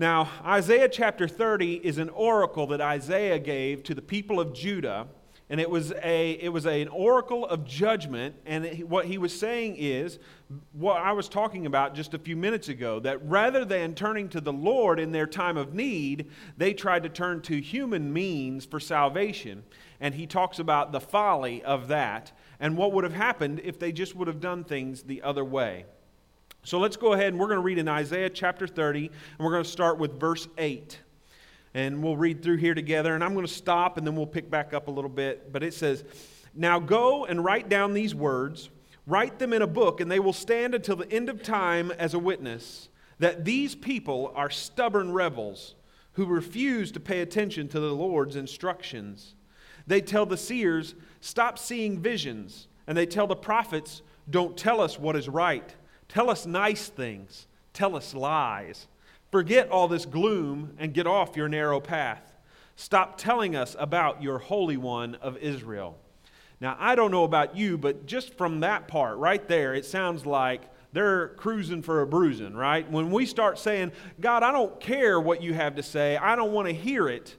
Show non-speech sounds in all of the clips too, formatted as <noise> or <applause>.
Now, Isaiah chapter 30 is an oracle that Isaiah gave to the people of Judah, and it was, a, it was a, an oracle of judgment. And it, what he was saying is what I was talking about just a few minutes ago that rather than turning to the Lord in their time of need, they tried to turn to human means for salvation. And he talks about the folly of that and what would have happened if they just would have done things the other way. So let's go ahead and we're going to read in Isaiah chapter 30, and we're going to start with verse 8. And we'll read through here together, and I'm going to stop and then we'll pick back up a little bit. But it says, Now go and write down these words, write them in a book, and they will stand until the end of time as a witness that these people are stubborn rebels who refuse to pay attention to the Lord's instructions. They tell the seers, Stop seeing visions, and they tell the prophets, Don't tell us what is right. Tell us nice things. Tell us lies. Forget all this gloom and get off your narrow path. Stop telling us about your Holy One of Israel. Now, I don't know about you, but just from that part right there, it sounds like they're cruising for a bruising, right? When we start saying, God, I don't care what you have to say, I don't want to hear it,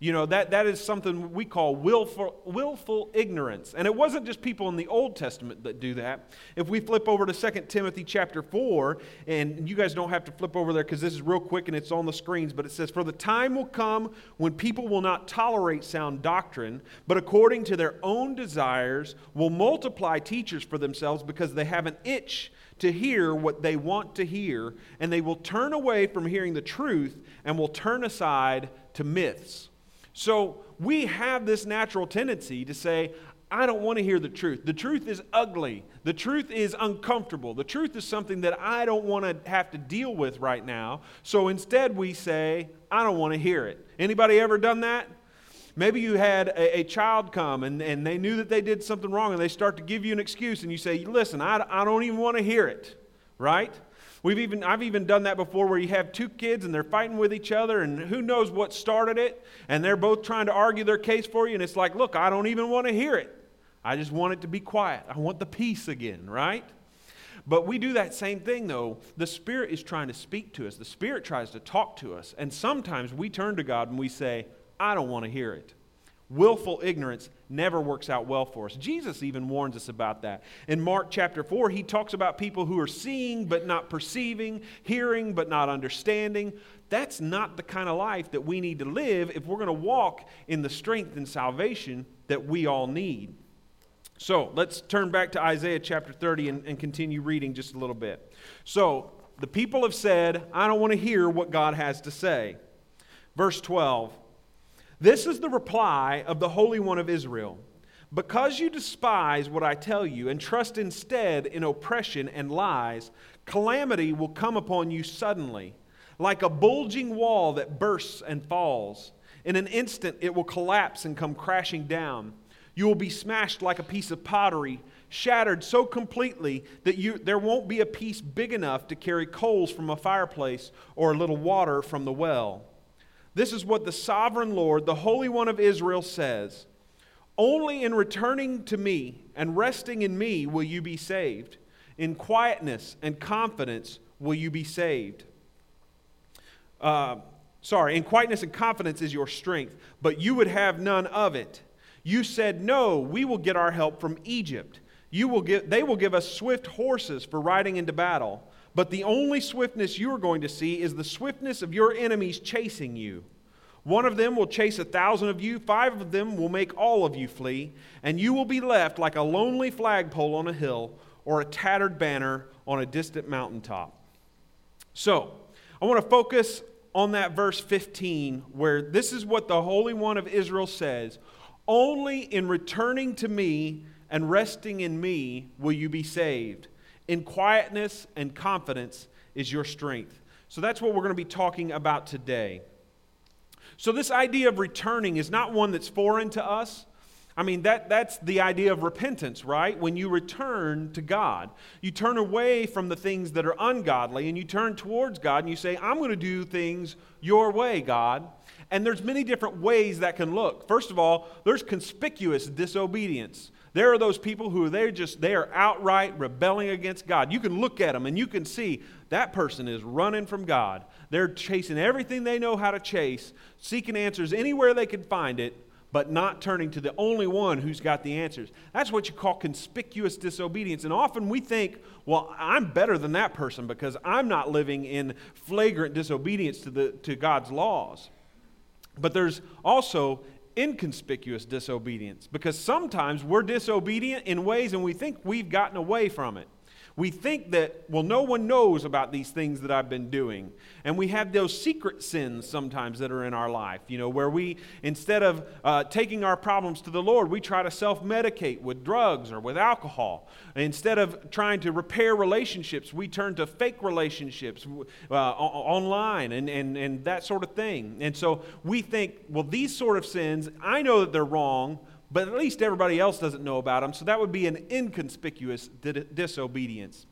you know, that, that is something we call willful, willful ignorance. And it wasn't just people in the Old Testament that do that. If we flip over to 2 Timothy chapter 4, and you guys don't have to flip over there because this is real quick and it's on the screens, but it says, For the time will come when people will not tolerate sound doctrine, but according to their own desires will multiply teachers for themselves because they have an itch to hear what they want to hear, and they will turn away from hearing the truth and will turn aside to myths. So we have this natural tendency to say, I don't want to hear the truth. The truth is ugly. The truth is uncomfortable. The truth is something that I don't want to have to deal with right now. So instead we say, I don't want to hear it. Anybody ever done that? Maybe you had a, a, child come and, and they knew that they did something wrong and they start to give you an excuse and you say, listen, I, I don't even want to hear it, right? We've even, I've even done that before where you have two kids and they're fighting with each other and who knows what started it and they're both trying to argue their case for you and it's like, look, I don't even want to hear it. I just want it to be quiet. I want the peace again, right? But we do that same thing though. The Spirit is trying to speak to us, the Spirit tries to talk to us. And sometimes we turn to God and we say, I don't want to hear it willful ignorance never works out well for us. Jesus even warns us about that. In Mark chapter 4, he talks about people who are seeing but not perceiving, hearing but not understanding. That's not the kind of life that we need to live if we're going to walk in the strength and salvation that we all need. So let's turn back to Isaiah chapter 30 and, and continue reading just a little bit. So the people have said, I don't want to hear what God has to say. Verse 12. This is the reply of the Holy One of Israel. Because you despise what I tell you and trust instead in oppression and lies, calamity will come upon you suddenly, like a bulging wall that bursts and falls. In an instant, it will collapse and come crashing down. You will be smashed like a piece of pottery, shattered so completely that you, there won't be a piece big enough to carry coals from a fireplace or a little water from the well. This is what the sovereign Lord, the Holy One of Israel, says Only in returning to me and resting in me will you be saved. In quietness and confidence will you be saved. Uh, sorry, in quietness and confidence is your strength, but you would have none of it. You said, No, we will get our help from Egypt. You will give, they will give us swift horses for riding into battle. But the only swiftness you are going to see is the swiftness of your enemies chasing you. One of them will chase a thousand of you, five of them will make all of you flee, and you will be left like a lonely flagpole on a hill or a tattered banner on a distant mountaintop. So, I want to focus on that verse 15, where this is what the Holy One of Israel says Only in returning to me and resting in me will you be saved in quietness and confidence is your strength. So that's what we're going to be talking about today. So, this idea of returning is not one that's foreign to us. I mean, that, that's the idea of repentance, right? When you return to God, you turn away from the things that are ungodly and you turn towards God and you say, I'm going to do things your way, God. And there's many different ways that can look. First of all, there's conspicuous disobedience. There are those people who they're just they are outright rebelling against God. You can look at them and you can see that person is running from God. They're chasing everything they know how to chase, seeking answers anywhere they can find it, but not turning to the only one who's got the answers. That's what you call conspicuous disobedience. And often we think, well, I'm better than that person because I'm not living in flagrant disobedience to, the, to God's laws. But there's also inconspicuous disobedience. Because sometimes we're disobedient in ways and we think we've gotten away from it we think that, well, no one knows about these things that I've been doing. And we have those secret sins sometimes that are in our life, you know, where we, instead of uh, taking our problems to the Lord, we try to self medicate with drugs or with alcohol. Instead of trying to repair relationships, we turn to fake relationships uh, online and, and, and that sort of thing. And so we think, well, these sort of sins, I know that they're wrong but at least everybody else doesn't know about them. So that would be an inconspicuous disobedience.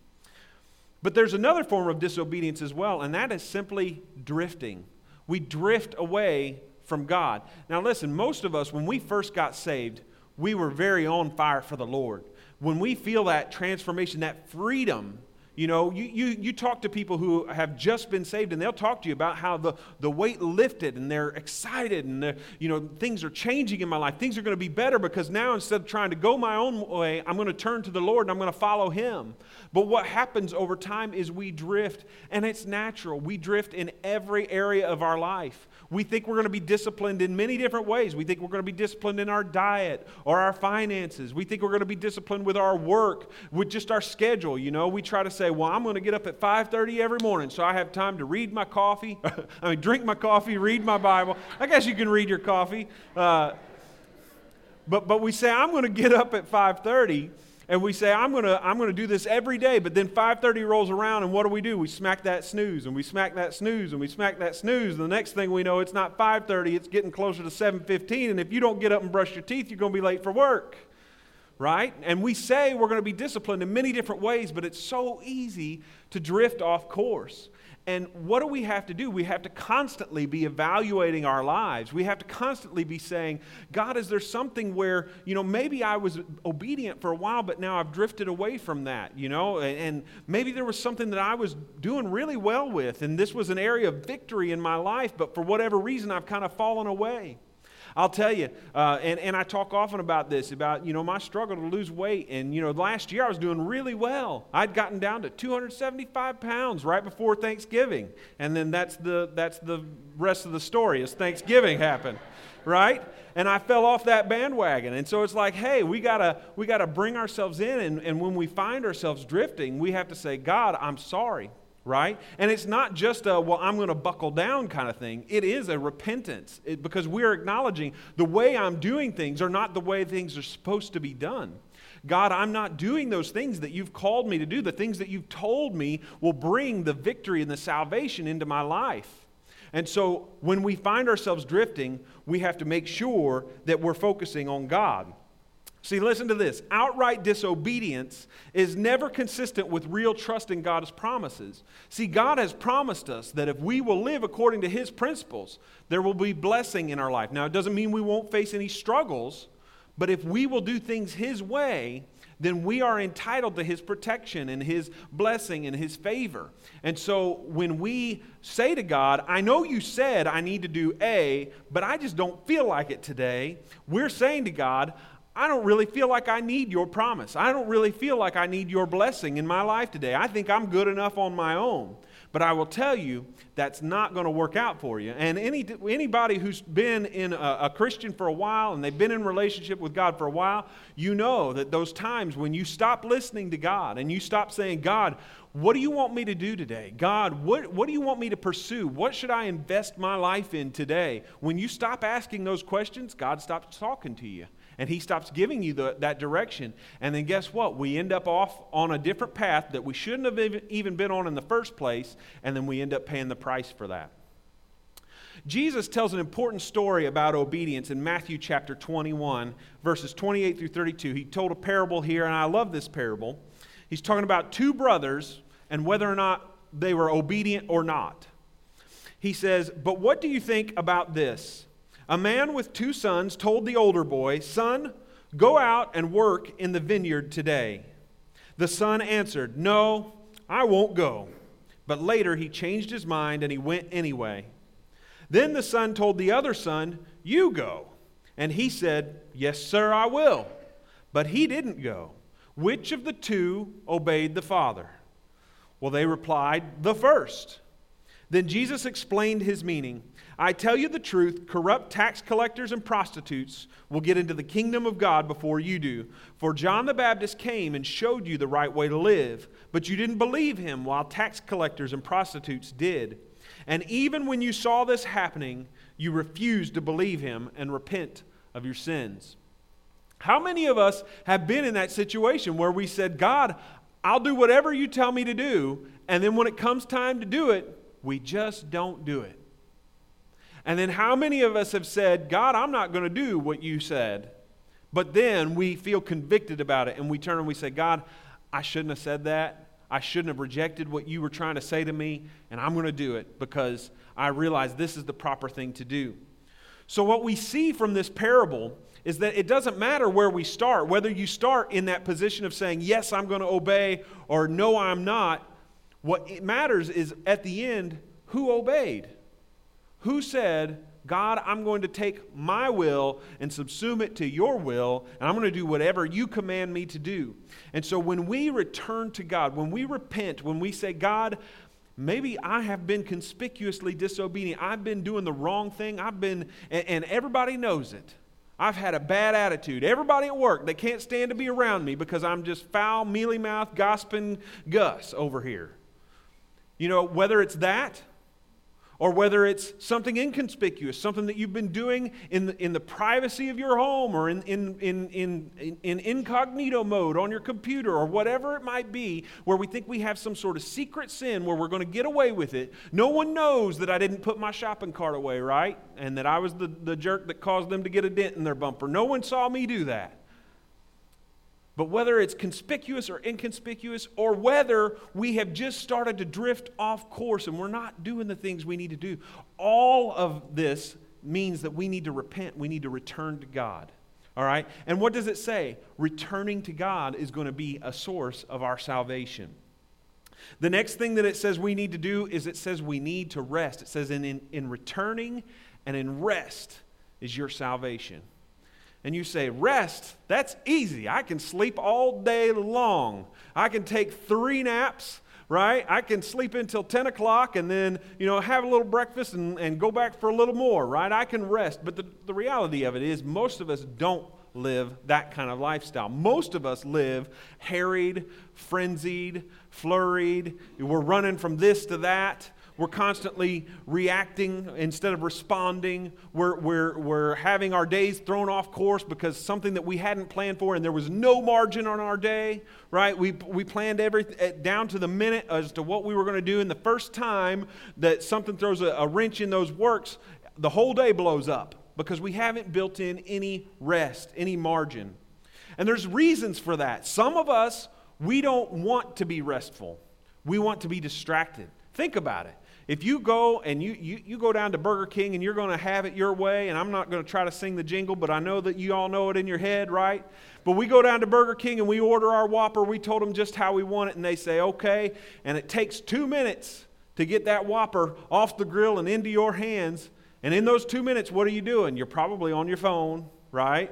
But there's another form of disobedience as well, and that is simply drifting. We drift away from God. Now, listen, most of us, when we first got saved, we were very on fire for the Lord. When we feel that transformation, that freedom you know, you, you, you talk to people who have just been saved, and they'll talk to you about how the, the weight lifted and they're excited and they're, you know, things are changing in my life. Things are going to be better because now instead of trying to go my own way, I'm going to turn to the Lord and I'm going to follow Him. But what happens over time is we drift, and it's natural. We drift in every area of our life. We think we're going to be disciplined in many different ways. We think we're going to be disciplined in our diet or our finances. We think we're going to be disciplined with our work, with just our schedule. You know, we try to say, well, I'm going to get up at 5:30 every morning so I have time to read my coffee. <laughs> I mean, drink my coffee, read my Bible. I guess you can read your coffee. Uh, but, but we say, I'm going to get up at 5:30 and we say i'm going to i'm going to do this every day but then 5.30 rolls around and what do we do we smack that snooze and we smack that snooze and we smack that snooze and the next thing we know it's not 5.30 it's getting closer to 7.15 and if you don't get up and brush your teeth you're going to be late for work right and we say we're going to be disciplined in many different ways but it's so easy to drift off course and what do we have to do? We have to constantly be evaluating our lives. We have to constantly be saying, God, is there something where, you know, maybe I was obedient for a while, but now I've drifted away from that, you know? And maybe there was something that I was doing really well with, and this was an area of victory in my life, but for whatever reason, I've kind of fallen away. I'll tell you, uh, and, and I talk often about this, about, you know, my struggle to lose weight. And, you know, last year I was doing really well. I'd gotten down to 275 pounds right before Thanksgiving. And then that's the, that's the rest of the story as Thanksgiving happened, right? And I fell off that bandwagon. And so it's like, hey, we gotta, we gotta bring ourselves in. And, and when we find ourselves drifting, we have to say, God, I'm sorry right? And it's not just a, well, I'm going to buckle down kind of thing. It is a repentance it, because we're acknowledging the way I'm doing things are not the way things are supposed to be done. God, I'm not doing those things that you've called me to do. The things that you've told me will bring the victory and the salvation into my life. And so when we find ourselves drifting, we have to make sure that we're focusing on God. See, listen to this. Outright disobedience is never consistent with real trust in God's promises. See, God has promised us that if we will live according to His principles, there will be blessing in our life. Now, it doesn't mean we won't face any struggles, but if we will do things His way, then we are entitled to His protection and His blessing and His favor. And so when we say to God, I know you said I need to do A, but I just don't feel like it today, we're saying to God, I don't really feel like I need your promise. I don't really feel like I need your blessing in my life today. I think I'm good enough on my own. But I will tell you, that's not going to work out for you. And any, anybody who's been in a, a, Christian for a while and they've been in relationship with God for a while, you know that those times when you stop listening to God and you stop saying, God, what do you want me to do today? God, what, what do you want me to pursue? What should I invest my life in today? When you stop asking those questions, God stops talking to you and he stops giving you the, that direction. And then guess what? We end up off on a different path that we shouldn't have even been on in the first place, and then we end up paying the price for that. Jesus tells an important story about obedience in Matthew chapter 21, verses 28 through 32. He told a parable here, and I love this parable. He's talking about two brothers and whether or not they were obedient or not. He says, But what do you think about this? A man with two sons told the older boy, Son, Go out and work in the vineyard today. The son answered, No, I won't go. But later he changed his mind and he went anyway. Then the son told the other son, You go. And he said, Yes, sir, I will. But he didn't go. Which of the two obeyed the father? Well, they replied, The first. Then Jesus explained his meaning. I tell you the truth corrupt tax collectors and prostitutes will get into the kingdom of God before you do. For John the Baptist came and showed you the right way to live, but you didn't believe him, while tax collectors and prostitutes did. And even when you saw this happening, you refused to believe him and repent of your sins. How many of us have been in that situation where we said, God, I'll do whatever you tell me to do, and then when it comes time to do it, we just don't do it? And then how many of us have said, God, I'm not going to do what you said? But then we feel convicted about it and we turn and we say, God, I shouldn't have said that. I shouldn't have rejected what you were trying to say to me, and I'm going to do it because I realize this is the proper thing to do. So, what we see from this parable is that it doesn't matter where we start, whether you start in that position of saying, Yes, I'm going to obey, or No, I'm not. What matters is at the end, who obeyed? Who said, God, I'm going to take my will and subsume it to your will, and I'm going to do whatever you command me to do. And so when we return to God, when we repent, when we say, God, maybe I have been conspicuously disobedient, I've been doing the wrong thing, I've been, and, and everybody knows it. I've had a bad attitude. Everybody at work, they can't stand to be around me because I'm just foul, mealy mouthed, gossiping Gus over here. You know, whether it's that, or whether it's something inconspicuous, something that you've been doing in the, in the privacy of your home or in, in, in, in, in incognito mode on your computer or whatever it might be, where we think we have some sort of secret sin where we're going to get away with it. No one knows that I didn't put my shopping cart away, right? And that I was the, the jerk that caused them to get a dent in their bumper. No one saw me do that. But whether it's conspicuous or inconspicuous, or whether we have just started to drift off course and we're not doing the things we need to do, all of this means that we need to repent. We need to return to God. All right? And what does it say? Returning to God is going to be a source of our salvation. The next thing that it says we need to do is it says we need to rest. It says in, in, in returning and in rest is your salvation and you say, Rest, that's easy. I can sleep all day long. I can take three naps, right? I can sleep until 10 o'clock and then, you know, have a little breakfast and, and go back for a little more, right? I can rest. But the, the reality of it is, most of us don't live that kind of lifestyle. Most of us live harried, frenzied, flurried. We're running from this to that. We're constantly reacting instead of responding. We're, we're, we're having our days thrown off course because something that we hadn't planned for and there was no margin on our day, right? We, we planned everything eh, down to the minute as to what we were going to do. And the first time that something throws a, a wrench in those works, the whole day blows up because we haven't built in any rest, any margin. And there's reasons for that. Some of us, we don't want to be restful. We want to be distracted. Think about it. If you go and you, you, you go down to Burger King and you're going to have it your way, and I'm not going to try to sing the jingle, but I know that you all know it in your head, right? But we go down to Burger King and we order our Whopper. We told them just how we want it, and they say, okay. And it takes two minutes to get that Whopper off the grill and into your hands. And in those two minutes, what are you doing? You're probably on your phone, right?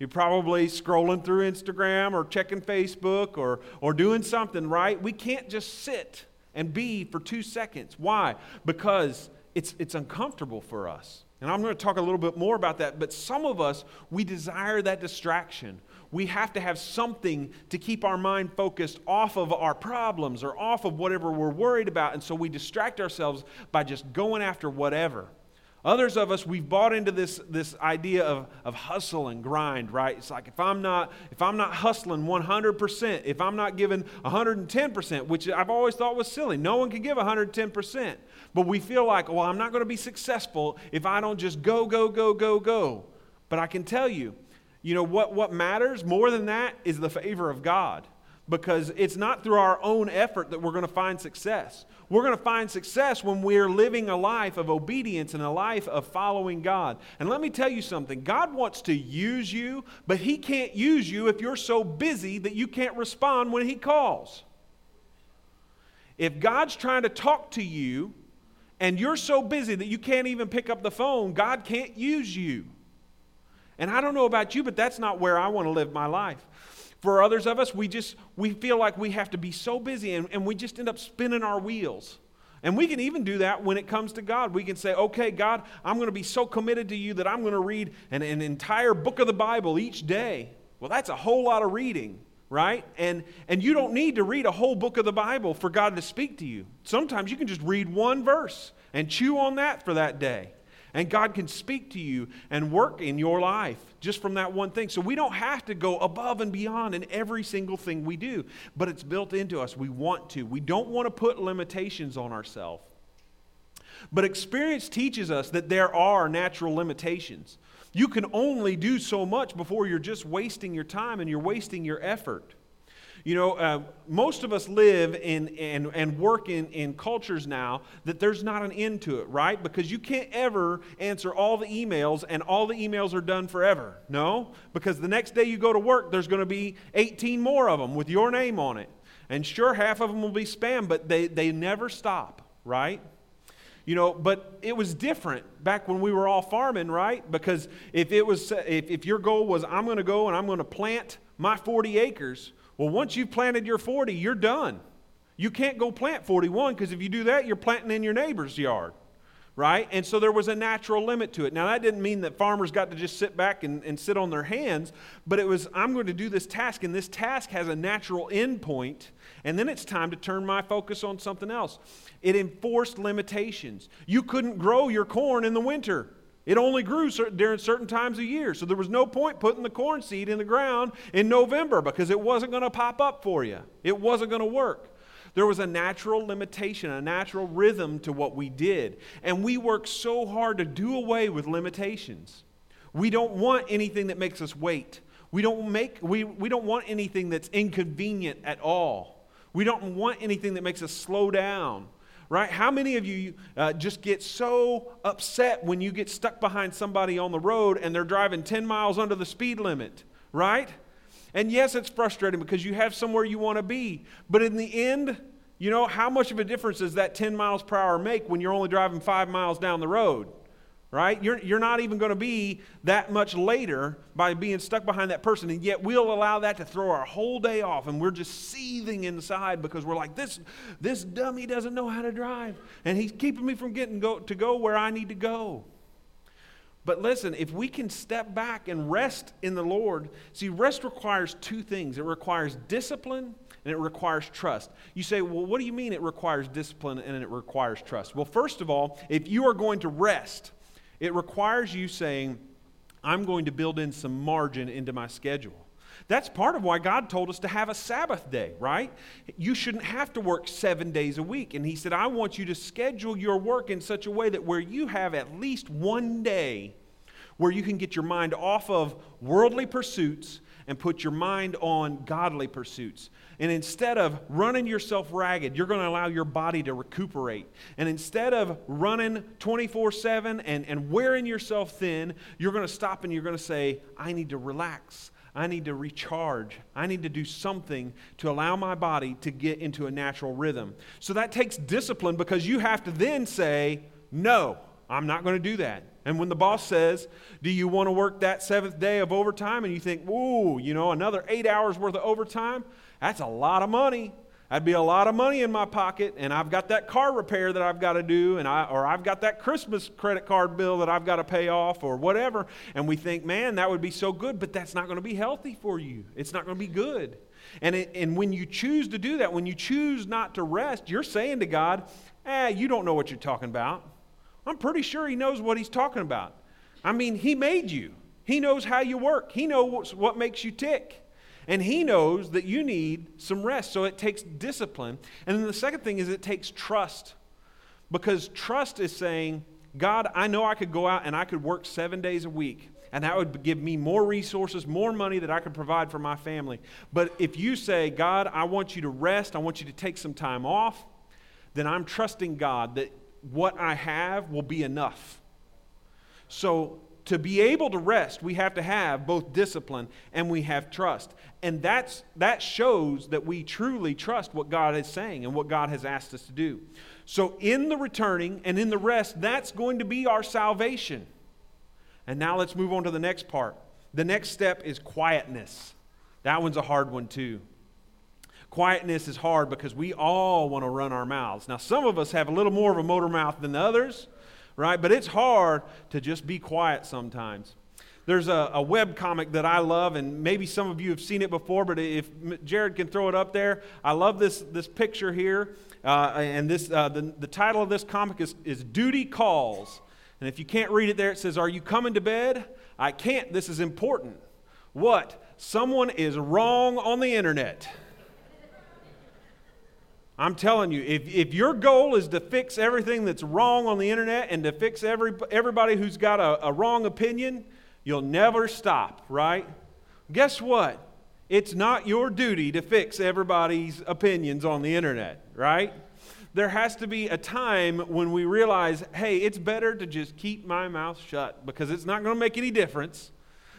You're probably scrolling through Instagram or checking Facebook or, or doing something, right? We can't just sit and be for two seconds. Why? Because it's, it's uncomfortable for us. And I'm going to talk a little bit more about that, but some of us, we desire that distraction. We have to have something to keep our mind focused off of our problems or off of whatever we're worried about. And so we distract ourselves by just going after whatever. Others of us, we've bought into this, this idea of, of hustle and grind, right? It's like if I'm not if I'm not hustling 100%, if I'm not giving 110%, which I've always thought was silly. No one can give 110%. But we feel like, well, I'm not going to be successful if I don't just go, go, go, go, go. But I can tell you, you know what, what matters more than that is the favor of God. Because it's not through our own effort that we're going to find success. We're going to find success when we're living a life of obedience and a life of following God. And let me tell you something God wants to use you, but He can't use you if you're so busy that you can't respond when He calls. If God's trying to talk to you and you're so busy that you can't even pick up the phone, God can't use you. And I don't know about you, but that's not where I want to live my life. For others of us, we just we feel like we have to be so busy and, and we just end up spinning our wheels. And we can even do that when it comes to God. We can say, okay, God, I'm going to be so committed to you that I'm going to read an, an entire book of the Bible each day. Well, that's a whole lot of reading, right? And, and you don't need to read a whole book of the Bible for God to speak to you. Sometimes you can just read one verse and chew on that for that day. And God can speak to you and work in your life just from that one thing. So we don't have to go above and beyond in every single thing we do, but it's built into us. We want to. We don't want to put limitations on ourselves. But experience teaches us that there are natural limitations. You can only do so much before you're just wasting your time and you're wasting your effort. You know, uh, most of us live in, and, and work in, in cultures now that there's not an end to it, right? Because you can't ever answer all the emails and all the emails are done forever. No, because the next day you go to work, there's going to be 18 more of them with your name on it. And sure, half of them will be spam, but they, they never stop, right? You know, but it was different back when we were all farming, right? Because if it was, if, if your goal was, I'm going to go and I'm going to plant my 40 acres, well, once you've planted your 40, you're done. You can't go plant 41 because if you do that, you're planting in your neighbor's yard, right? And so there was a natural limit to it. Now, that didn't mean that farmers got to just sit back and, and sit on their hands, but it was, I'm going to do this task, and this task has a natural end point, and then it's time to turn my focus on something else. It enforced limitations. You couldn't grow your corn in the winter. It only grew during certain times of year. So there was no point putting the corn seed in the ground in November because it wasn't going to pop up for you. It wasn't going to work. There was a natural limitation, a natural rhythm to what we did. And we work so hard to do away with limitations. We don't want anything that makes us wait. We don't, make, we, we don't want anything that's inconvenient at all. We don't want anything that makes us slow down right? How many of you uh, just get so upset when you get stuck behind somebody on the road and they're driving 10 miles under the speed limit, right? And yes, it's frustrating because you have somewhere you want to be. But in the end, you know, how much of a difference does that 10 miles per hour make when you're only driving five miles down the road? Right? You're, you're not even going to be that much later by being stuck behind that person. And yet we'll allow that to throw our whole day off. And we're just seething inside because we're like, this, this dummy doesn't know how to drive. And he's keeping me from getting go, to go where I need to go. But listen, if we can step back and rest in the Lord, see, rest requires two things it requires discipline and it requires trust. You say, well, what do you mean it requires discipline and it requires trust? Well, first of all, if you are going to rest, it requires you saying, I'm going to build in some margin into my schedule. That's part of why God told us to have a Sabbath day, right? You shouldn't have to work seven days a week. And He said, I want you to schedule your work in such a way that where you have at least one day where you can get your mind off of worldly pursuits and put your mind on godly pursuits. And instead of running yourself ragged, you're going to allow your body to recuperate. And instead of running 24 7 and, wearing yourself thin, you're going to stop and you're going to say, I need to relax. I need to recharge. I need to do something to allow my body to get into a natural rhythm. So that takes discipline because you have to then say, No, I'm not going to do that. And when the boss says, Do you want to work that seventh day of overtime? And you think, Ooh, you know, another eight hours worth of overtime? That's a lot of money. That'd be a lot of money in my pocket, and I've got that car repair that I've got to do, and I, or I've got that Christmas credit card bill that I've got to pay off, or whatever. And we think, man, that would be so good, but that's not going to be healthy for you. It's not going to be good. And, it, and when you choose to do that, when you choose not to rest, you're saying to God, eh, you don't know what you're talking about. I'm pretty sure He knows what He's talking about. I mean, He made you, He knows how you work, He knows what makes you tick. And he knows that you need some rest. So it takes discipline. And then the second thing is it takes trust. Because trust is saying, God, I know I could go out and I could work seven days a week and that would give me more resources, more money that I could provide for my family. But if you say, God, I want you to rest, I want you to take some time off, then I'm trusting God that what I have will be enough. So, to be able to rest, we have to have both discipline and we have trust. And that's, that shows that we truly trust what God is saying and what God has asked us to do. So, in the returning and in the rest, that's going to be our salvation. And now let's move on to the next part. The next step is quietness. That one's a hard one, too. Quietness is hard because we all want to run our mouths. Now, some of us have a little more of a motor mouth than others, right? But it's hard to just be quiet sometimes. There's a, a web comic that I love, and maybe some of you have seen it before, but if Jared can throw it up there, I love this, this picture here. Uh, and this, uh, the, the title of this comic is, is Duty Calls. And if you can't read it there, it says, Are you coming to bed? I can't. This is important. What? Someone is wrong on the internet. I'm telling you, if, if your goal is to fix everything that's wrong on the internet and to fix every, everybody who's got a, a wrong opinion, you'll never stop, right? Guess what? It's not your duty to fix everybody's opinions on the internet, right? there has to be a time when we realize, hey, it's better to just keep my mouth shut because it's not going to make any difference.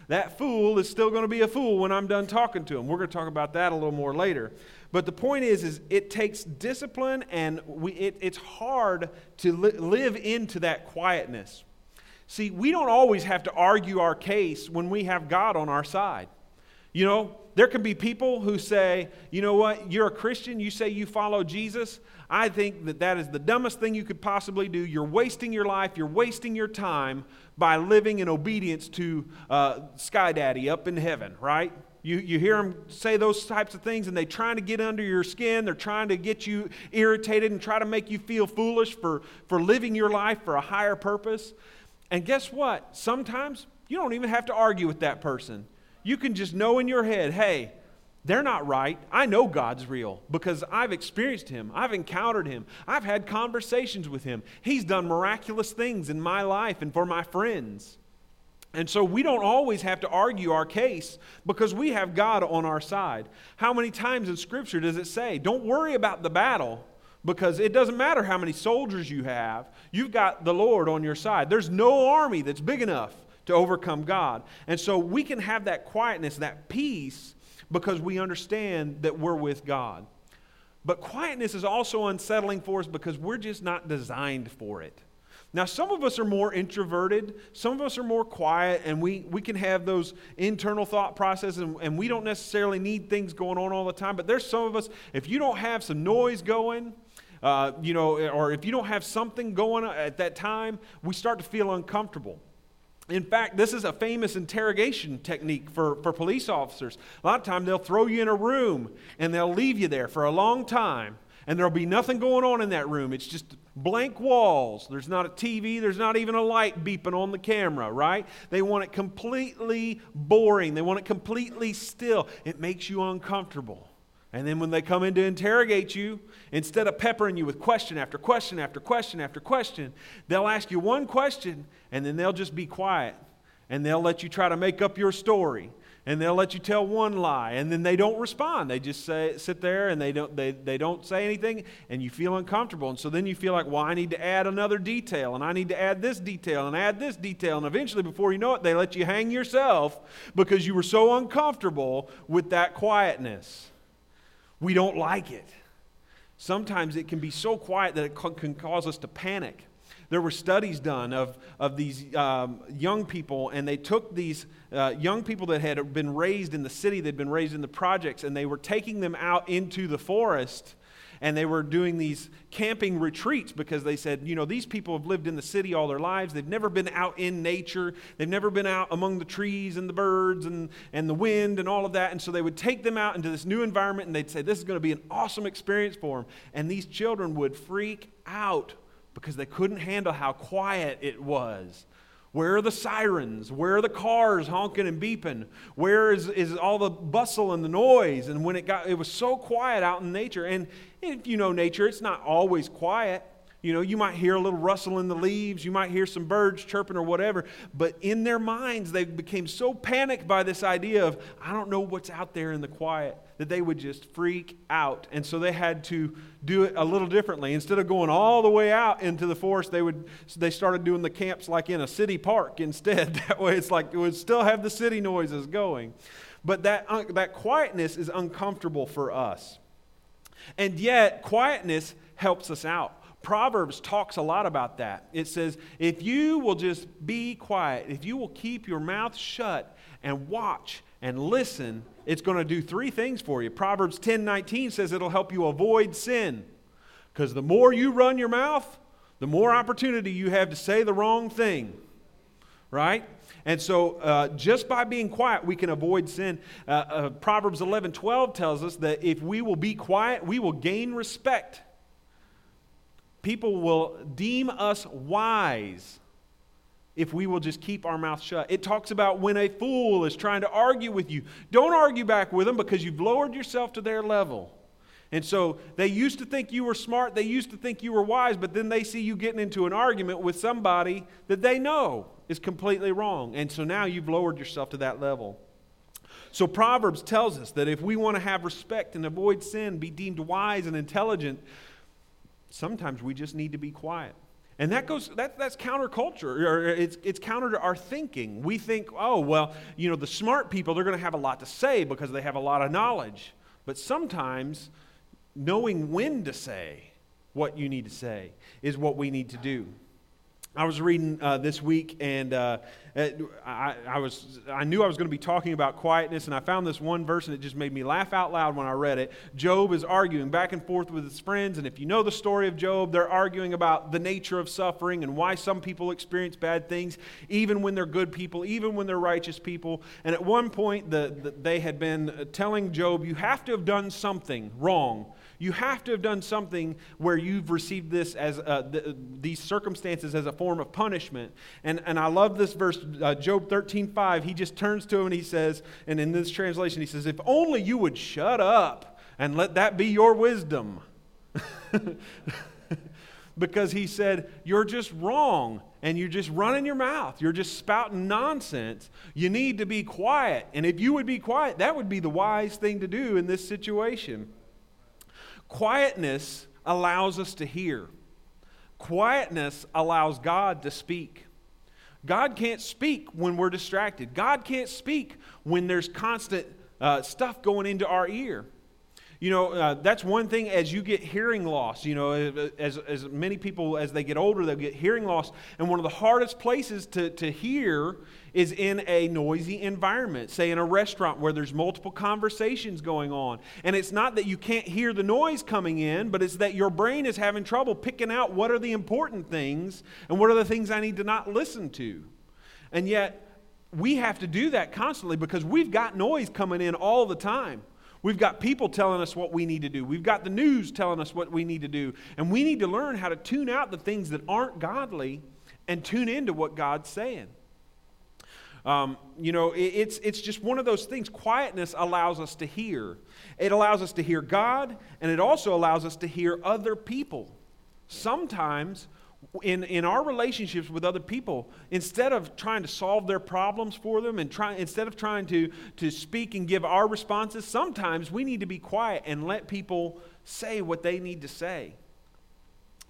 That fool is still going to be a fool when I'm done talking to him. We're going to talk about that a little more later. But the point is, is it takes discipline, and we, it, it's hard to li- live into that quietness. See, we don't always have to argue our case when we have God on our side. You know, there can be people who say, you know what, you're a Christian, you say you follow Jesus. I think that that is the dumbest thing you could possibly do. You're wasting your life, you're wasting your time by living in obedience to uh, Sky Daddy up in heaven, right? You, you hear them say those types of things, and they're trying to get under your skin. They're trying to get you irritated and try to make you feel foolish for, for living your life for a higher purpose. And guess what? Sometimes you don't even have to argue with that person. You can just know in your head, hey, they're not right. I know God's real because I've experienced Him. I've encountered Him. I've had conversations with Him. He's done miraculous things in my life and for my friends. And so we don't always have to argue our case because we have God on our side. How many times in Scripture does it say, don't worry about the battle because it doesn't matter how many soldiers you have, you've got the Lord on your side. There's no army that's big enough to overcome God. And so we can have that quietness, that peace because we understand that we're with God. But quietness is also unsettling for us because we're just not designed for it. Now, some of us are more introverted, some of us are more quiet, and we, we can have those internal thought processes, and, and we don't necessarily need things going on all the time. But there's some of us, if you don't have some noise going, uh, you know, or if you don't have something going at that time, we start to feel uncomfortable. In fact, this is a famous interrogation technique for, for police officers. A lot of times they'll throw you in a room and they'll leave you there for a long time, and there'll be nothing going on in that room. It's just blank walls. There's not a TV, there's not even a light beeping on the camera, right? They want it completely boring, they want it completely still. It makes you uncomfortable. And then when they come in to interrogate you, instead of peppering you with question after question after question after question, they'll ask you one question and then they'll just be quiet. And they'll let you try to make up your story. And they'll let you tell one lie. And then they don't respond. They just say, sit there and they don't, they, they don't say anything and you feel uncomfortable. And so then you feel like, well, I need to add another detail and I need to add this detail and add this detail. And eventually, before you know it, they let you hang yourself because you were so uncomfortable with that quietness. We don't like it. Sometimes it can be so quiet that it can cause us to panic. There were studies done of, of these um, young people, and they took these uh, young people that had been raised in the city, they'd been raised in the projects, and they were taking them out into the forest and they were doing these camping retreats because they said, you know, these people have lived in the city all their lives. They've never been out in nature. They've never been out among the trees and the birds and, and the wind and all of that. And so they would take them out into this new environment and they'd say, this is going to be an awesome experience for them. And these children would freak out because they couldn't handle how quiet it was. Where are the sirens? Where are the cars honking and beeping? Where is, is all the bustle and the noise? And when it got, it was so quiet out in nature. And if you know nature, it's not always quiet. You know, you might hear a little rustle in the leaves, you might hear some birds chirping or whatever, but in their minds, they became so panicked by this idea of, I don't know what's out there in the quiet, that they would just freak out. And so they had to do it a little differently. Instead of going all the way out into the forest, they would they started doing the camps like in a city park instead. <laughs> That way it's like it would still have the city noises going. But that, uh, that quietness is uncomfortable for us. And yet, quietness helps us out. Proverbs talks a lot about that. It says, if you will just be quiet, if you will keep your mouth shut and watch and listen, it's going to do three things for you. Proverbs 10 19 says it'll help you avoid sin. Because the more you run your mouth, the more opportunity you have to say the wrong thing. Right? And so, uh, just by being quiet, we can avoid sin. Uh, uh, Proverbs 11 12 tells us that if we will be quiet, we will gain respect people will deem us wise if we will just keep our mouth shut. It talks about when a fool is trying to argue with you. Don't argue back with them because you've lowered yourself to their level. And so they used to think you were smart, they used to think you were wise, but then they see you getting into an argument with somebody that they know is completely wrong. And so now you've lowered yourself to that level. So Proverbs tells us that if we want to have respect and avoid sin, be deemed wise and intelligent, sometimes we just need to be quiet. And that goes, that, that's counterculture, or it's, it's counter to our thinking. We think, oh, well, you know, the smart people, they're going to have a lot to say because they have a lot of knowledge. But sometimes knowing when to say what you need to say is what we need to do. I was reading uh, this week, and uh, I, I, was, I knew I was going to be talking about quietness, and I found this one verse, and it just made me laugh out loud when I read it. Job is arguing back and forth with his friends, and if you know the story of Job, they're arguing about the nature of suffering and why some people experience bad things, even when they're good people, even when they're righteous people. And at one point, the, the they had been telling Job, You have to have done something wrong you have to have done something where you've received this as uh, th- these circumstances as a form of punishment. And, and I love this verse, uh, Job 13 5. He just turns to him and he says, and in this translation, he says, If only you would shut up and let that be your wisdom. <laughs> because he said, You're just wrong and you're just running your mouth. You're just spouting nonsense. You need to be quiet. And if you would be quiet, that would be the wise thing to do in this situation. Quietness allows us to hear. Quietness allows God to speak. God can't speak when we're distracted. God can't speak when there's constant uh, stuff going into our ear. You know, uh, that's one thing as you get hearing loss. You know, as, as many people, as they get older, they'll get hearing loss. And one of the hardest places to, to hear is in a noisy environment, say in a restaurant where there's multiple conversations going on. And it's not that you can't hear the noise coming in, but it's that your brain is having trouble picking out what are the important things and what are the things I need to not listen to. And yet, we have to do that constantly because we've got noise coming in all the time. We've got people telling us what we need to do. We've got the news telling us what we need to do. And we need to learn how to tune out the things that aren't godly and tune into what God's saying. Um, you know, it, it's, it's just one of those things. Quietness allows us to hear. It allows us to hear God, and it also allows us to hear other people. Sometimes, in, in our relationships with other people, instead of trying to solve their problems for them and try, instead of trying to, to speak and give our responses, sometimes we need to be quiet and let people say what they need to say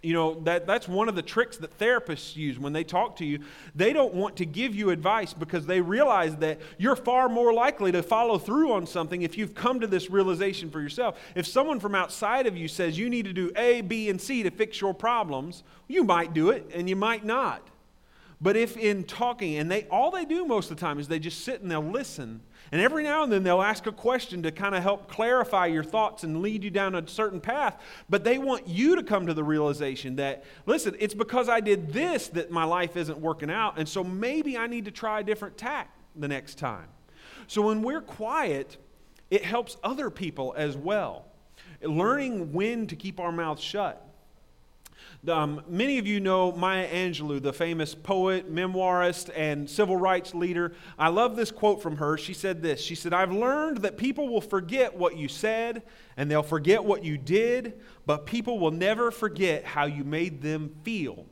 you know that, that's one of the tricks that therapists use when they talk to you. They don't want to give you advice because they realize that you're far more likely to follow through on something if you've come to this realization for yourself. If someone from outside of you says you need to do a b and c to fix your problems you might do it and you might not but if in talking and they all they do most of the time is they just sit and they'll listen and every now and then they'll ask a question to kind of help clarify your thoughts and lead you down a certain path. But they want you to come to the realization that, listen, it's because I did this that my life isn't working out. And so maybe I need to try a different tack the next time. So when we're quiet, it helps other people as well. Learning when to keep our mouths shut. Um, many of you know Maya Angelou, the famous poet, memoirist, and civil rights leader. I love this quote from her. She said this She said, I've learned that people will forget what you said and they'll forget what you did, but people will never forget how you made them feel.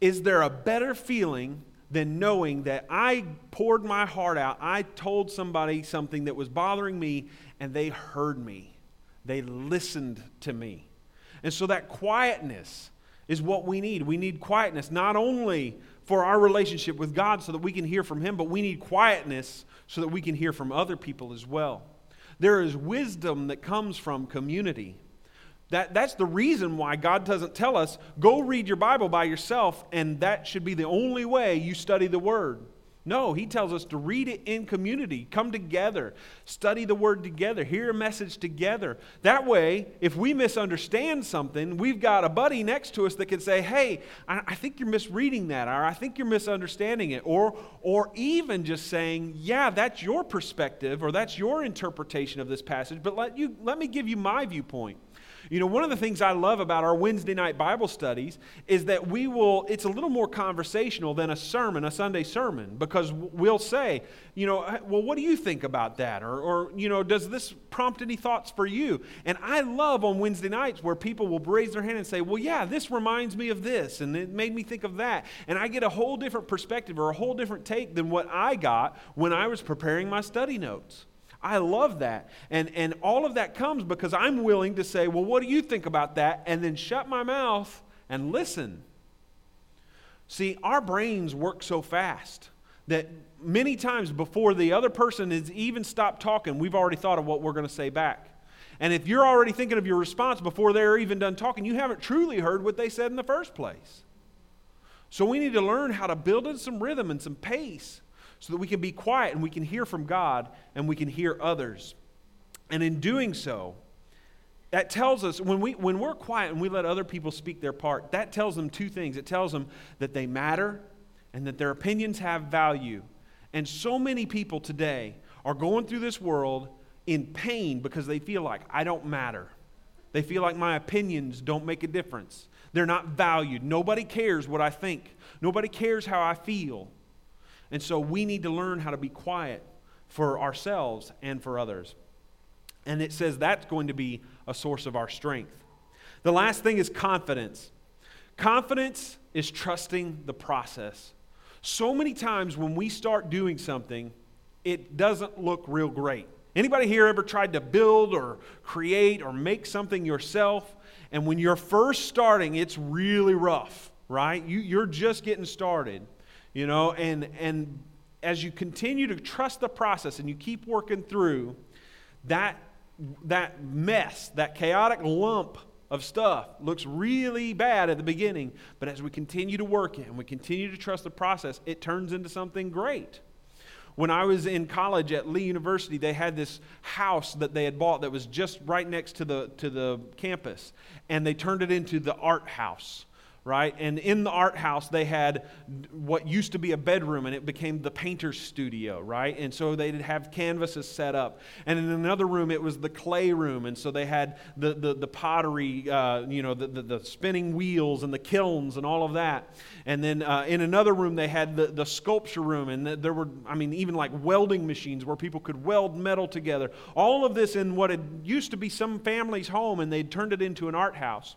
Is there a better feeling than knowing that I poured my heart out? I told somebody something that was bothering me and they heard me, they listened to me. And so that quietness is what we need. We need quietness not only for our relationship with God so that we can hear from Him, but we need quietness so that we can hear from other people as well. There is wisdom that comes from community. That, that's the reason why God doesn't tell us, go read your Bible by yourself, and that should be the only way you study the Word. No, he tells us to read it in community, come together, study the word together, hear a message together. That way, if we misunderstand something, we've got a buddy next to us that can say, Hey, I, think you're misreading that, or I think you're misunderstanding it. Or, or even just saying, Yeah, that's your perspective, or that's your interpretation of this passage, but let, you, let me give you my viewpoint. You know, one of the things I love about our Wednesday night Bible studies is that we will, it's a little more conversational than a sermon, a Sunday sermon, because we'll say, you know, well, what do you think about that? Or, or, you know, does this prompt any thoughts for you? And I love on Wednesday nights where people will raise their hand and say, well, yeah, this reminds me of this, and it made me think of that. And I get a whole different perspective or a whole different take than what I got when I was preparing my study notes. I love that. And, and all of that comes because I'm willing to say, well, what do you think about that? And then shut my mouth and listen. See, our brains work so fast that many times before the other person has even stopped talking, we've already thought of what we're going to say back. And if you're already thinking of your response before they're even done talking, you haven't truly heard what they said in the first place. So we need to learn how to build in some rhythm and some pace so that we can be quiet and we can hear from God and we can hear others. And in doing so, that tells us when, we, when we're quiet and we let other people speak their part, that tells them two things. It tells them that they matter and that their opinions have value. And so many people today are going through this world in pain because they feel like I don't matter. They feel like my opinions don't make a difference. They're not valued. Nobody cares what I think. Nobody cares how I feel. And so we need to learn how to be quiet for ourselves and for others. And it says that's going to be a source of our strength. The last thing is confidence. Confidence is trusting the process. So many times when we start doing something, it doesn't look real great. Anybody here ever tried to build or create or make something yourself? And when you're first starting, it's really rough, right? You, you're just getting started. You know, and, and as you continue to trust the process and you keep working through, that, that mess, that chaotic lump of stuff looks really bad at the beginning, but as we continue to work it and we continue to trust the process, it turns into something great. When I was in college at Lee University, they had this house that they had bought that was just right next to the, to the campus, and they turned it into the art house right? And in the art house, they had what used to be a bedroom, and it became the painter's studio, right? And so they'd have canvases set up. And in another room, it was the clay room, and so they had the, the, the pottery, uh, you know, the, the, the, spinning wheels and the kilns and all of that. And then uh, in another room, they had the, the sculpture room, and there were, I mean, even like welding machines where people could weld metal together. All of this in what had used to be some family's home, and they'd turned it into an art house.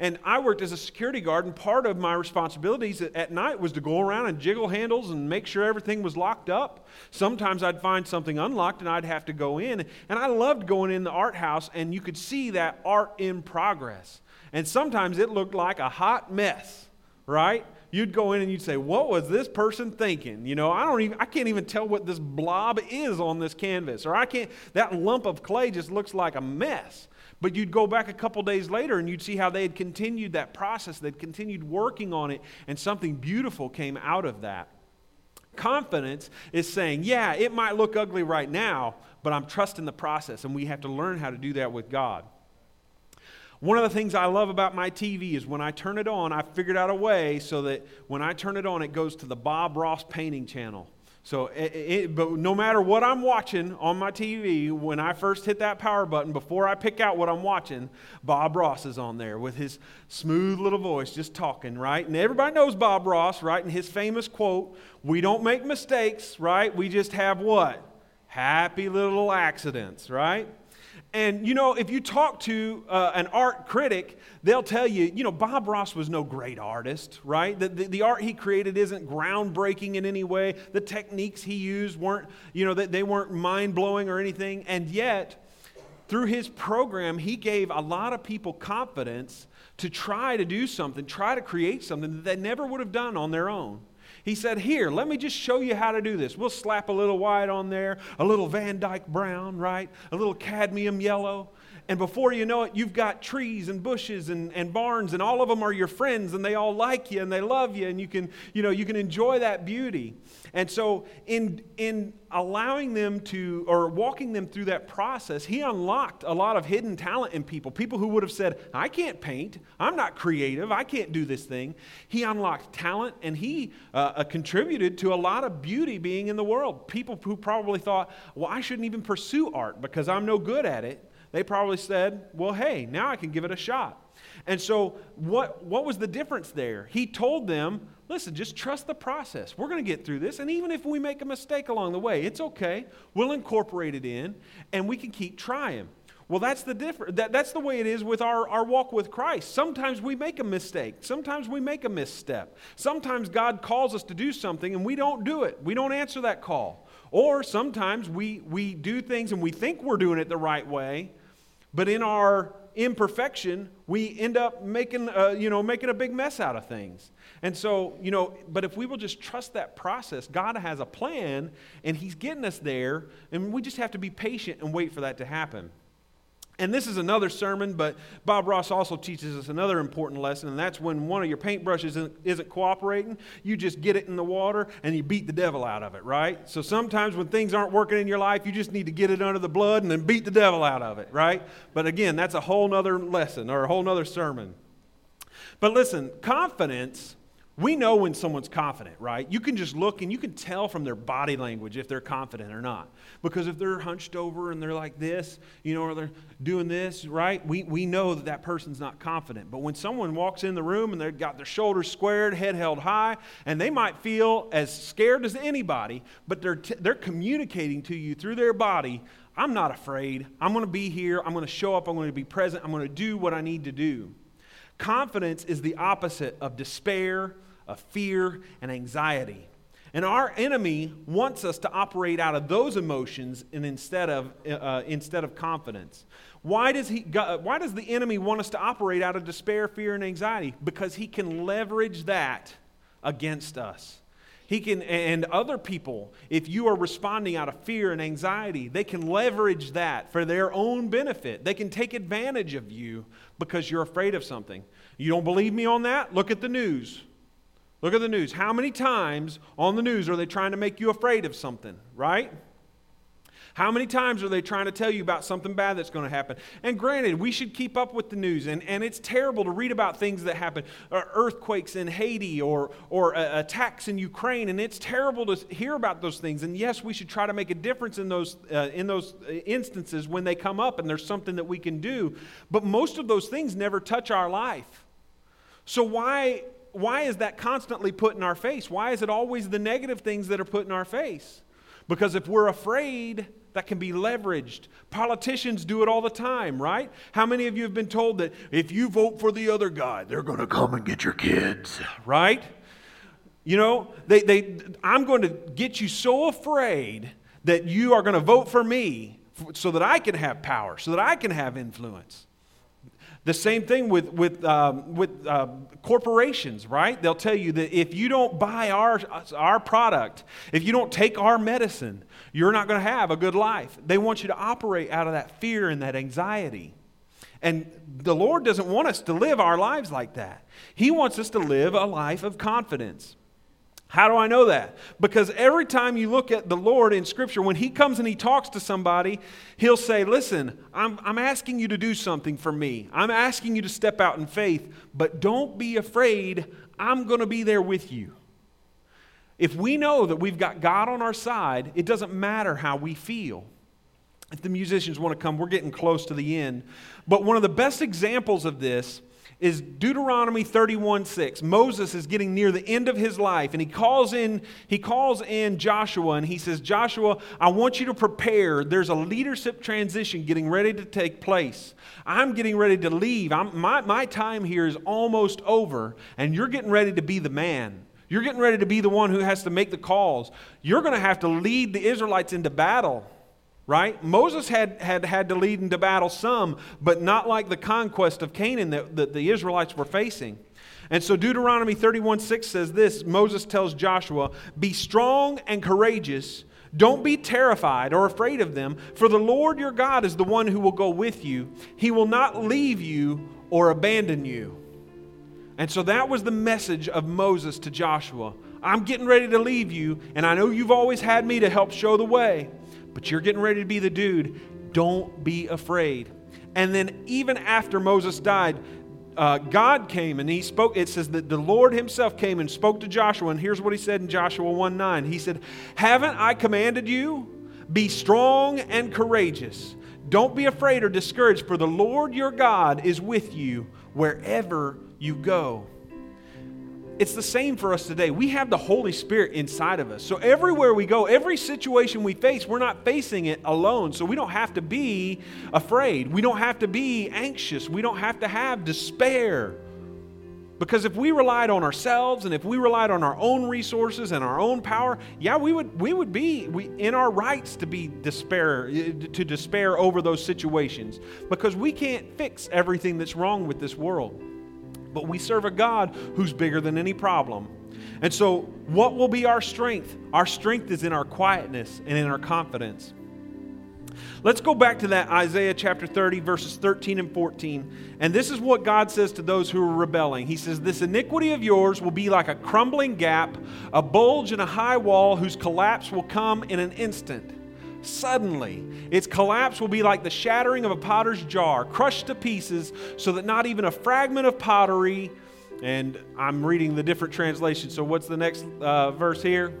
And I worked as a security guard, and part of my responsibilities at night was to go around and jiggle handles and make sure everything was locked up. Sometimes I'd find something unlocked and I'd have to go in. And I loved going in the art house, and you could see that art in progress. And sometimes it looked like a hot mess, right? You'd go in and you'd say, "What was this person thinking?" You know, I don't even I can't even tell what this blob is on this canvas, or I can't that lump of clay just looks like a mess. But you'd go back a couple days later and you'd see how they had continued that process. They'd continued working on it, and something beautiful came out of that. Confidence is saying, yeah, it might look ugly right now, but I'm trusting the process, and we have to learn how to do that with God. One of the things I love about my TV is when I turn it on, I figured out a way so that when I turn it on, it goes to the Bob Ross painting channel. So, it, it, but no matter what I'm watching on my TV, when I first hit that power button, before I pick out what I'm watching, Bob Ross is on there with his smooth little voice just talking, right? And everybody knows Bob Ross, right? And his famous quote We don't make mistakes, right? We just have what? Happy little accidents, right? And you know, if you talk to uh, an art critic, they'll tell you, you know, Bob Ross was no great artist, right? The, the, the, art he created isn't groundbreaking in any way. The techniques he used weren't, you know, they, they weren't mind blowing or anything. And yet, through his program, he gave a lot of people confidence to try to do something, try to create something that they never would have done on their own. He said, Here, let me just show you how to do this. We'll slap a little white on there, a little Van Dyke brown, right? A little cadmium yellow. And before you know it, you've got trees and bushes and, and barns, and all of them are your friends, and they all like you and they love you, and you can, you know, you can enjoy that beauty. And so, in, in allowing them to, or walking them through that process, he unlocked a lot of hidden talent in people. People who would have said, I can't paint, I'm not creative, I can't do this thing. He unlocked talent and he uh, uh, contributed to a lot of beauty being in the world. People who probably thought, well, I shouldn't even pursue art because I'm no good at it they probably said, Well, hey, now I can give it a shot. And so, what, what was the difference there? He told them, Listen, just trust the process. We're going to get through this. And even if we make a mistake along the way, it's okay. We'll incorporate it in and we can keep trying. Well, that's the difference. That, that's the way it is with our, our walk with Christ. Sometimes we make a mistake. Sometimes we make a misstep. Sometimes God calls us to do something and we don't do it. We don't answer that call. Or sometimes we, we do things and we think we're doing it the right way, but in our imperfection, we end up making, uh, you know, making a big mess out of things. And so, you know, but if we will just trust that process, God has a plan and He's getting us there, and we just have to be patient and wait for that to happen. And this is another sermon, but Bob Ross also teaches us another important lesson, and that's when one of your paintbrushes isn't, cooperating, you just get it in the water and you beat the devil out of it, right? So sometimes when things aren't working in your life, you just need to get it under the blood and then beat the devil out of it, right? But again, that's a whole nother lesson or a whole nother sermon. But listen, confidence we know when someone's confident, right? You can just look and you can tell from their body language if they're confident or not. Because if they're hunched over and they're like this, you know, or they're doing this, right? We, we know that that person's not confident. But when someone walks in the room and they've got their shoulders squared, head held high, and they might feel as scared as anybody, but they're, t- they're communicating to you through their body, I'm not afraid. I'm going to be here. I'm going to show up. I'm going to be present. I'm going to do what I need to do. Confidence is the opposite of despair of fear and anxiety. And our enemy wants us to operate out of those emotions and instead of, uh, instead of confidence. Why does, he, why does the enemy want us to operate out of despair, fear, and anxiety? Because he can leverage that against us. He can, and other people, if you are responding out of fear and anxiety, they can leverage that for their own benefit. They can take advantage of you because you're afraid of something. You don't believe me on that? Look at the news. Look at the news. How many times on the news are they trying to make you afraid of something, right? How many times are they trying to tell you about something bad that's going to happen? And granted, we should keep up with the news, and, and it's terrible to read about things that happen uh, earthquakes in Haiti or, or uh, attacks in Ukraine, and it's terrible to hear about those things. And yes, we should try to make a difference in those, uh, in those uh, instances when they come up and there's something that we can do. But most of those things never touch our life. So, why why is that constantly put in our face? Why is it always the negative things that are put in our face? Because if we're afraid, that can be leveraged. Politicians do it all the time, right? How many of you have been told that if you vote for the other guy, they're going to come and get your kids, right? You know, they, they, I'm going to get you so afraid that you are going to vote for me so that I can have power, so that I can have influence. The same thing with, with, um, with uh, corporations, right? They'll tell you that if you don't buy our, our product, if you don't take our medicine, you're not going to have a good life. They want you to operate out of that fear and that anxiety. And the Lord doesn't want us to live our lives like that. He wants us to live a life of confidence. How do I know that? Because every time you look at the Lord in Scripture, when He comes and He talks to somebody, He'll say, Listen, I'm, I'm asking you to do something for me. I'm asking you to step out in faith, but don't be afraid. I'm going to be there with you. If we know that we've got God on our side, it doesn't matter how we feel. If the musicians want to come, we're getting close to the end. But one of the best examples of this is Deuteronomy 31 6. Moses is getting near the end of his life, and he calls in, he calls in Joshua and he says, Joshua, I want you to prepare. There's a leadership transition getting ready to take place. I'm getting ready to leave. I'm, my, my time here is almost over, and you're getting ready to be the man. You're getting ready to be the one who has to make the calls. You're going to have to lead the Israelites into battle right? Moses had, had had to lead into battle some, but not like the conquest of Canaan that, that the Israelites were facing. And so Deuteronomy 31 6 says this Moses tells Joshua, Be strong and courageous. Don't be terrified or afraid of them, for the Lord your God is the one who will go with you. He will not leave you or abandon you. And so that was the message of Moses to Joshua. I'm getting ready to leave you, and I know you've always had me to help show the way but you're getting ready to be the dude. Don't be afraid. And then, even after Moses died, uh, God came and he spoke. It says that the Lord himself came and spoke to Joshua. And here's what he said in Joshua 1 9. He said, Haven't I commanded you? Be strong and courageous. Don't be afraid or discouraged, for the Lord your God is with you wherever you go. It's the same for us today. We have the Holy Spirit inside of us. So everywhere we go, every situation we face, we're not facing it alone. So we don't have to be afraid. We don't have to be anxious. We don't have to have despair. Because if we relied on ourselves and if we relied on our own resources and our own power, yeah, we would, we would be we, in our rights to be despair, to despair over those situations. Because we can't fix everything that's wrong with this world. But we serve a God who's bigger than any problem. And so, what will be our strength? Our strength is in our quietness and in our confidence. Let's go back to that Isaiah chapter 30, verses 13 and 14. And this is what God says to those who are rebelling. He says, This iniquity of yours will be like a crumbling gap, a bulge in a high wall whose collapse will come in an instant. Suddenly, its collapse will be like the shattering of a potter's jar, crushed to pieces, so that not even a fragment of pottery. And I'm reading the different translations. So, what's the next uh, verse here?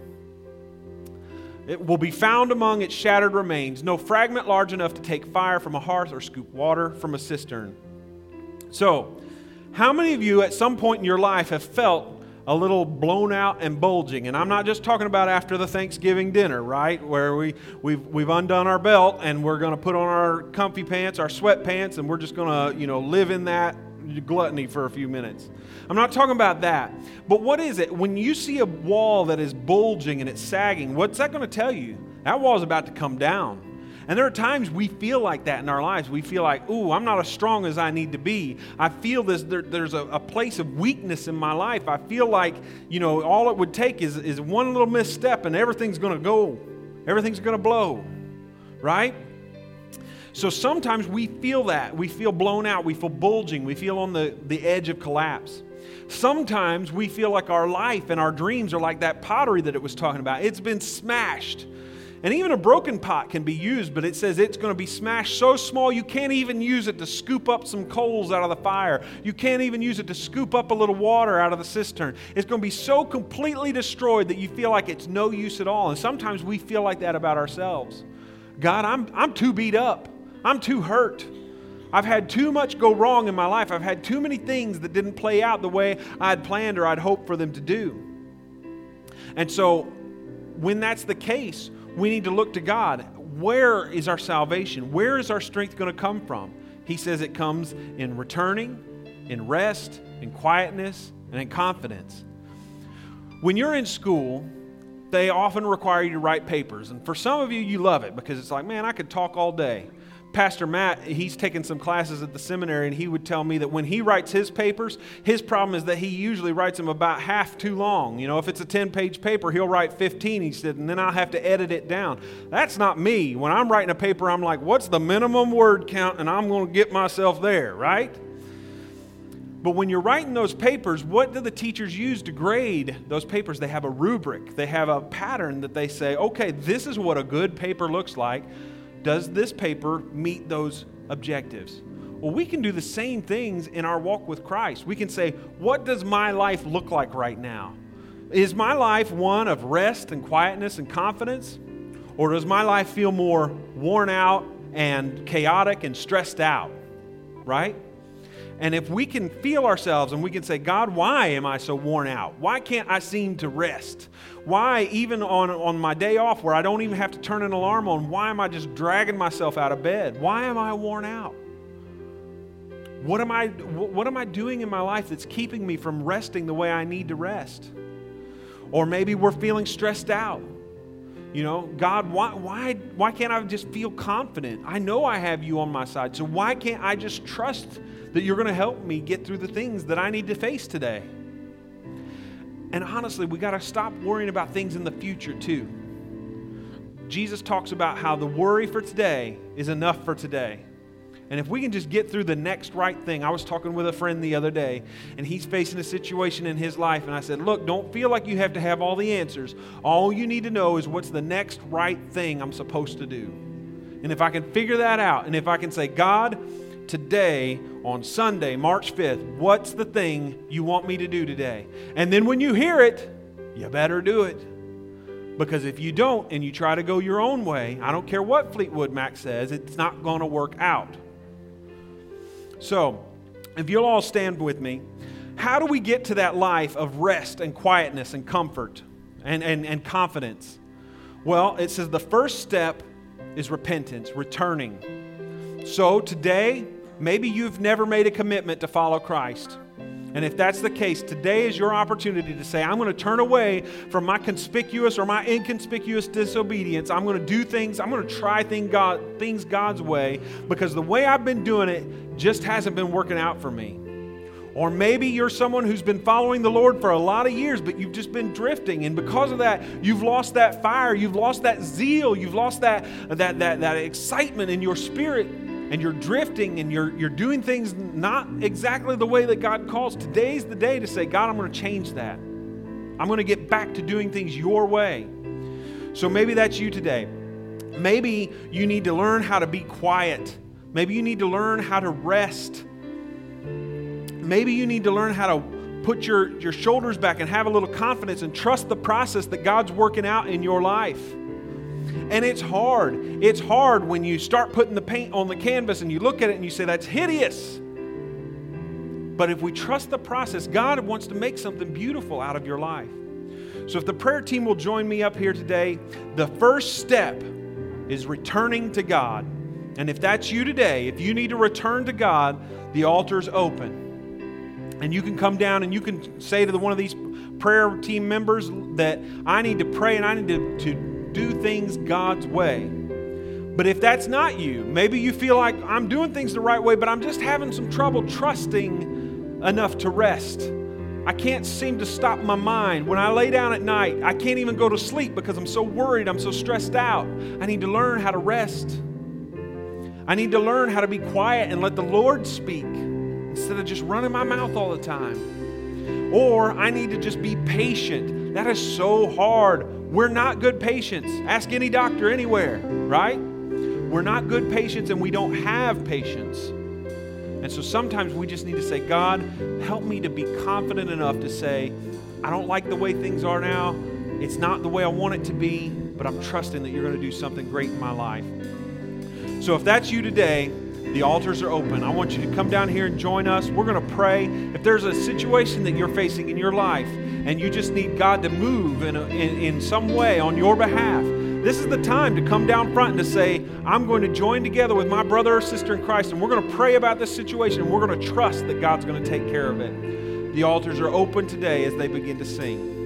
It will be found among its shattered remains, no fragment large enough to take fire from a hearth or scoop water from a cistern. So, how many of you at some point in your life have felt a little blown out and bulging. And I'm not just talking about after the Thanksgiving dinner, right? Where we, we've, we've undone our belt and we're going to put on our comfy pants, our sweatpants, and we're just going to, you know, live in that gluttony for a few minutes. I'm not talking about that. But what is it? When you see a wall that is bulging and it's sagging, what's that going to tell you? That wall is about to come down. And there are times we feel like that in our lives. We feel like, ooh, I'm not as strong as I need to be. I feel this, there, there's a, a, place of weakness in my life. I feel like, you know, all it would take is, is one little misstep and everything's going to go, everything's going to blow, right? So sometimes we feel that. We feel blown out. We feel bulging. We feel on the, the edge of collapse. Sometimes we feel like our life and our dreams are like that pottery that it was talking about. It's been smashed. And even a broken pot can be used, but it says it's going to be smashed so small you can't even use it to scoop up some coals out of the fire. You can't even use it to scoop up a little water out of the cistern. It's going to be so completely destroyed that you feel like it's no use at all. And sometimes we feel like that about ourselves. God, I'm, I'm too beat up. I'm too hurt. I've had too much go wrong in my life. I've had too many things that didn't play out the way I'd planned or I'd hoped for them to do. And so, when that's the case, we need to look to God. Where is our salvation? Where is our strength going to come from? He says it comes in returning, in rest, in quietness, and in confidence. When you're in school, they often require you to write papers. And for some of you, you love it because it's like, man, I could talk all day. Pastor Matt, he's taken some classes at the seminary, and he would tell me that when he writes his papers, his problem is that he usually writes them about half too long. You know, if it's a 10 page paper, he'll write 15, he said, and then I'll have to edit it down. That's not me. When I'm writing a paper, I'm like, what's the minimum word count? And I'm going to get myself there, right? But when you're writing those papers, what do the teachers use to grade those papers? They have a rubric, they have a pattern that they say, okay, this is what a good paper looks like. Does this paper meet those objectives? Well, we can do the same things in our walk with Christ. We can say, What does my life look like right now? Is my life one of rest and quietness and confidence? Or does my life feel more worn out and chaotic and stressed out? Right? And if we can feel ourselves and we can say, God, why am I so worn out? Why can't I seem to rest? Why, even on, on my day off where I don't even have to turn an alarm on, why am I just dragging myself out of bed? Why am I worn out? What am I, what am I doing in my life that's keeping me from resting the way I need to rest? Or maybe we're feeling stressed out. You know, God, why, why, why can't I just feel confident? I know I have you on my side. So why can't I just trust that you're going to help me get through the things that I need to face today? And honestly, we got to stop worrying about things in the future too. Jesus talks about how the worry for today is enough for today. And if we can just get through the next right thing, I was talking with a friend the other day, and he's facing a situation in his life, and I said, Look, don't feel like you have to have all the answers. All you need to know is what's the next right thing I'm supposed to do. And if I can figure that out, and if I can say, God, today on Sunday, March 5th, what's the thing you want me to do today? And then when you hear it, you better do it. Because if you don't and you try to go your own way, I don't care what Fleetwood Mac says, it's not going to work out. So, if you'll all stand with me, how do we get to that life of rest and quietness and comfort and, and, and confidence? Well, it says the first step is repentance, returning. So today, maybe you've never made a commitment to follow Christ. And if that's the case, today is your opportunity to say, I'm going to turn away from my conspicuous or my inconspicuous disobedience. I'm going to do things, I'm going to try thing God, things God's way because the way I've been doing it just hasn't been working out for me. Or maybe you're someone who's been following the Lord for a lot of years, but you've just been drifting. And because of that, you've lost that fire, you've lost that zeal, you've lost that, that, that, that excitement in your spirit and you're drifting and you're, you're doing things not exactly the way that God calls, today's the day to say, God, I'm going to change that. I'm going to get back to doing things your way. So maybe that's you today. Maybe you need to learn how to be quiet. Maybe you need to learn how to rest. Maybe you need to learn how to put your, your shoulders back and have a little confidence and trust the process that God's working out in your life. And it's hard. It's hard when you start putting the paint on the canvas and you look at it and you say, that's hideous. But if we trust the process, God wants to make something beautiful out of your life. So if the prayer team will join me up here today, the first step is returning to God. And if that's you today, if you need to return to God, the altar's open. And you can come down and you can say to the, one of these prayer team members that I need to pray and I need to, to do things God's way. But if that's not you, maybe you feel like I'm doing things the right way, but I'm just having some trouble trusting enough to rest. I can't seem to stop my mind. When I lay down at night, I can't even go to sleep because I'm so worried, I'm so stressed out. I need to learn how to rest. I need to learn how to be quiet and let the Lord speak instead of just running my mouth all the time. Or I need to just be patient. That is so hard we're not good patients. Ask any doctor anywhere, right? We're not good patients and we don't have patience. And so sometimes we just need to say, God, help me to be confident enough to say, I don't like the way things are now. It's not the way I want it to be, but I'm trusting that you're going to do something great in my life. So if that's you today, the altars are open. I want you to come down here and join us. We're going to pray. If there's a situation that you're facing in your life, and you just need God to move in, a, in, in some way on your behalf, this is the time to come down front and to say, I'm going to join together with my brother or sister in Christ, and we're going to pray about this situation, and we're going to trust that God's going to take care of it. The altars are open today as they begin to sing.